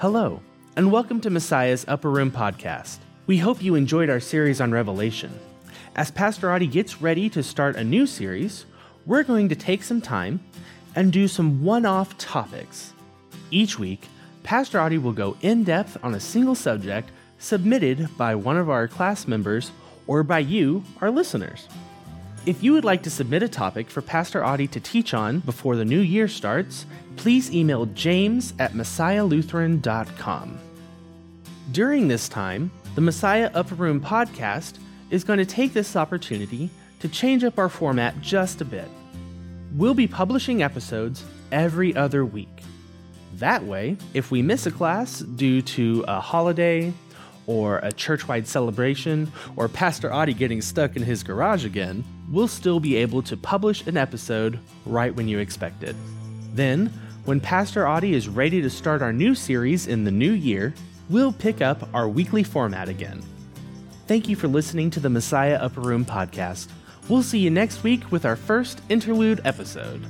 Hello, and welcome to Messiah's Upper Room Podcast. We hope you enjoyed our series on Revelation. As Pastor Audie gets ready to start a new series, we're going to take some time and do some one off topics. Each week, Pastor Audie will go in depth on a single subject submitted by one of our class members or by you, our listeners. If you would like to submit a topic for Pastor Audie to teach on before the new year starts, please email james at messiahlutheran.com. During this time, the Messiah Upper Room podcast is going to take this opportunity to change up our format just a bit. We'll be publishing episodes every other week. That way, if we miss a class due to a holiday, or a church-wide celebration, or Pastor Audie getting stuck in his garage again, we'll still be able to publish an episode right when you expect it. Then, when Pastor Audie is ready to start our new series in the new year, we'll pick up our weekly format again. Thank you for listening to the Messiah Upper Room podcast. We'll see you next week with our first interlude episode.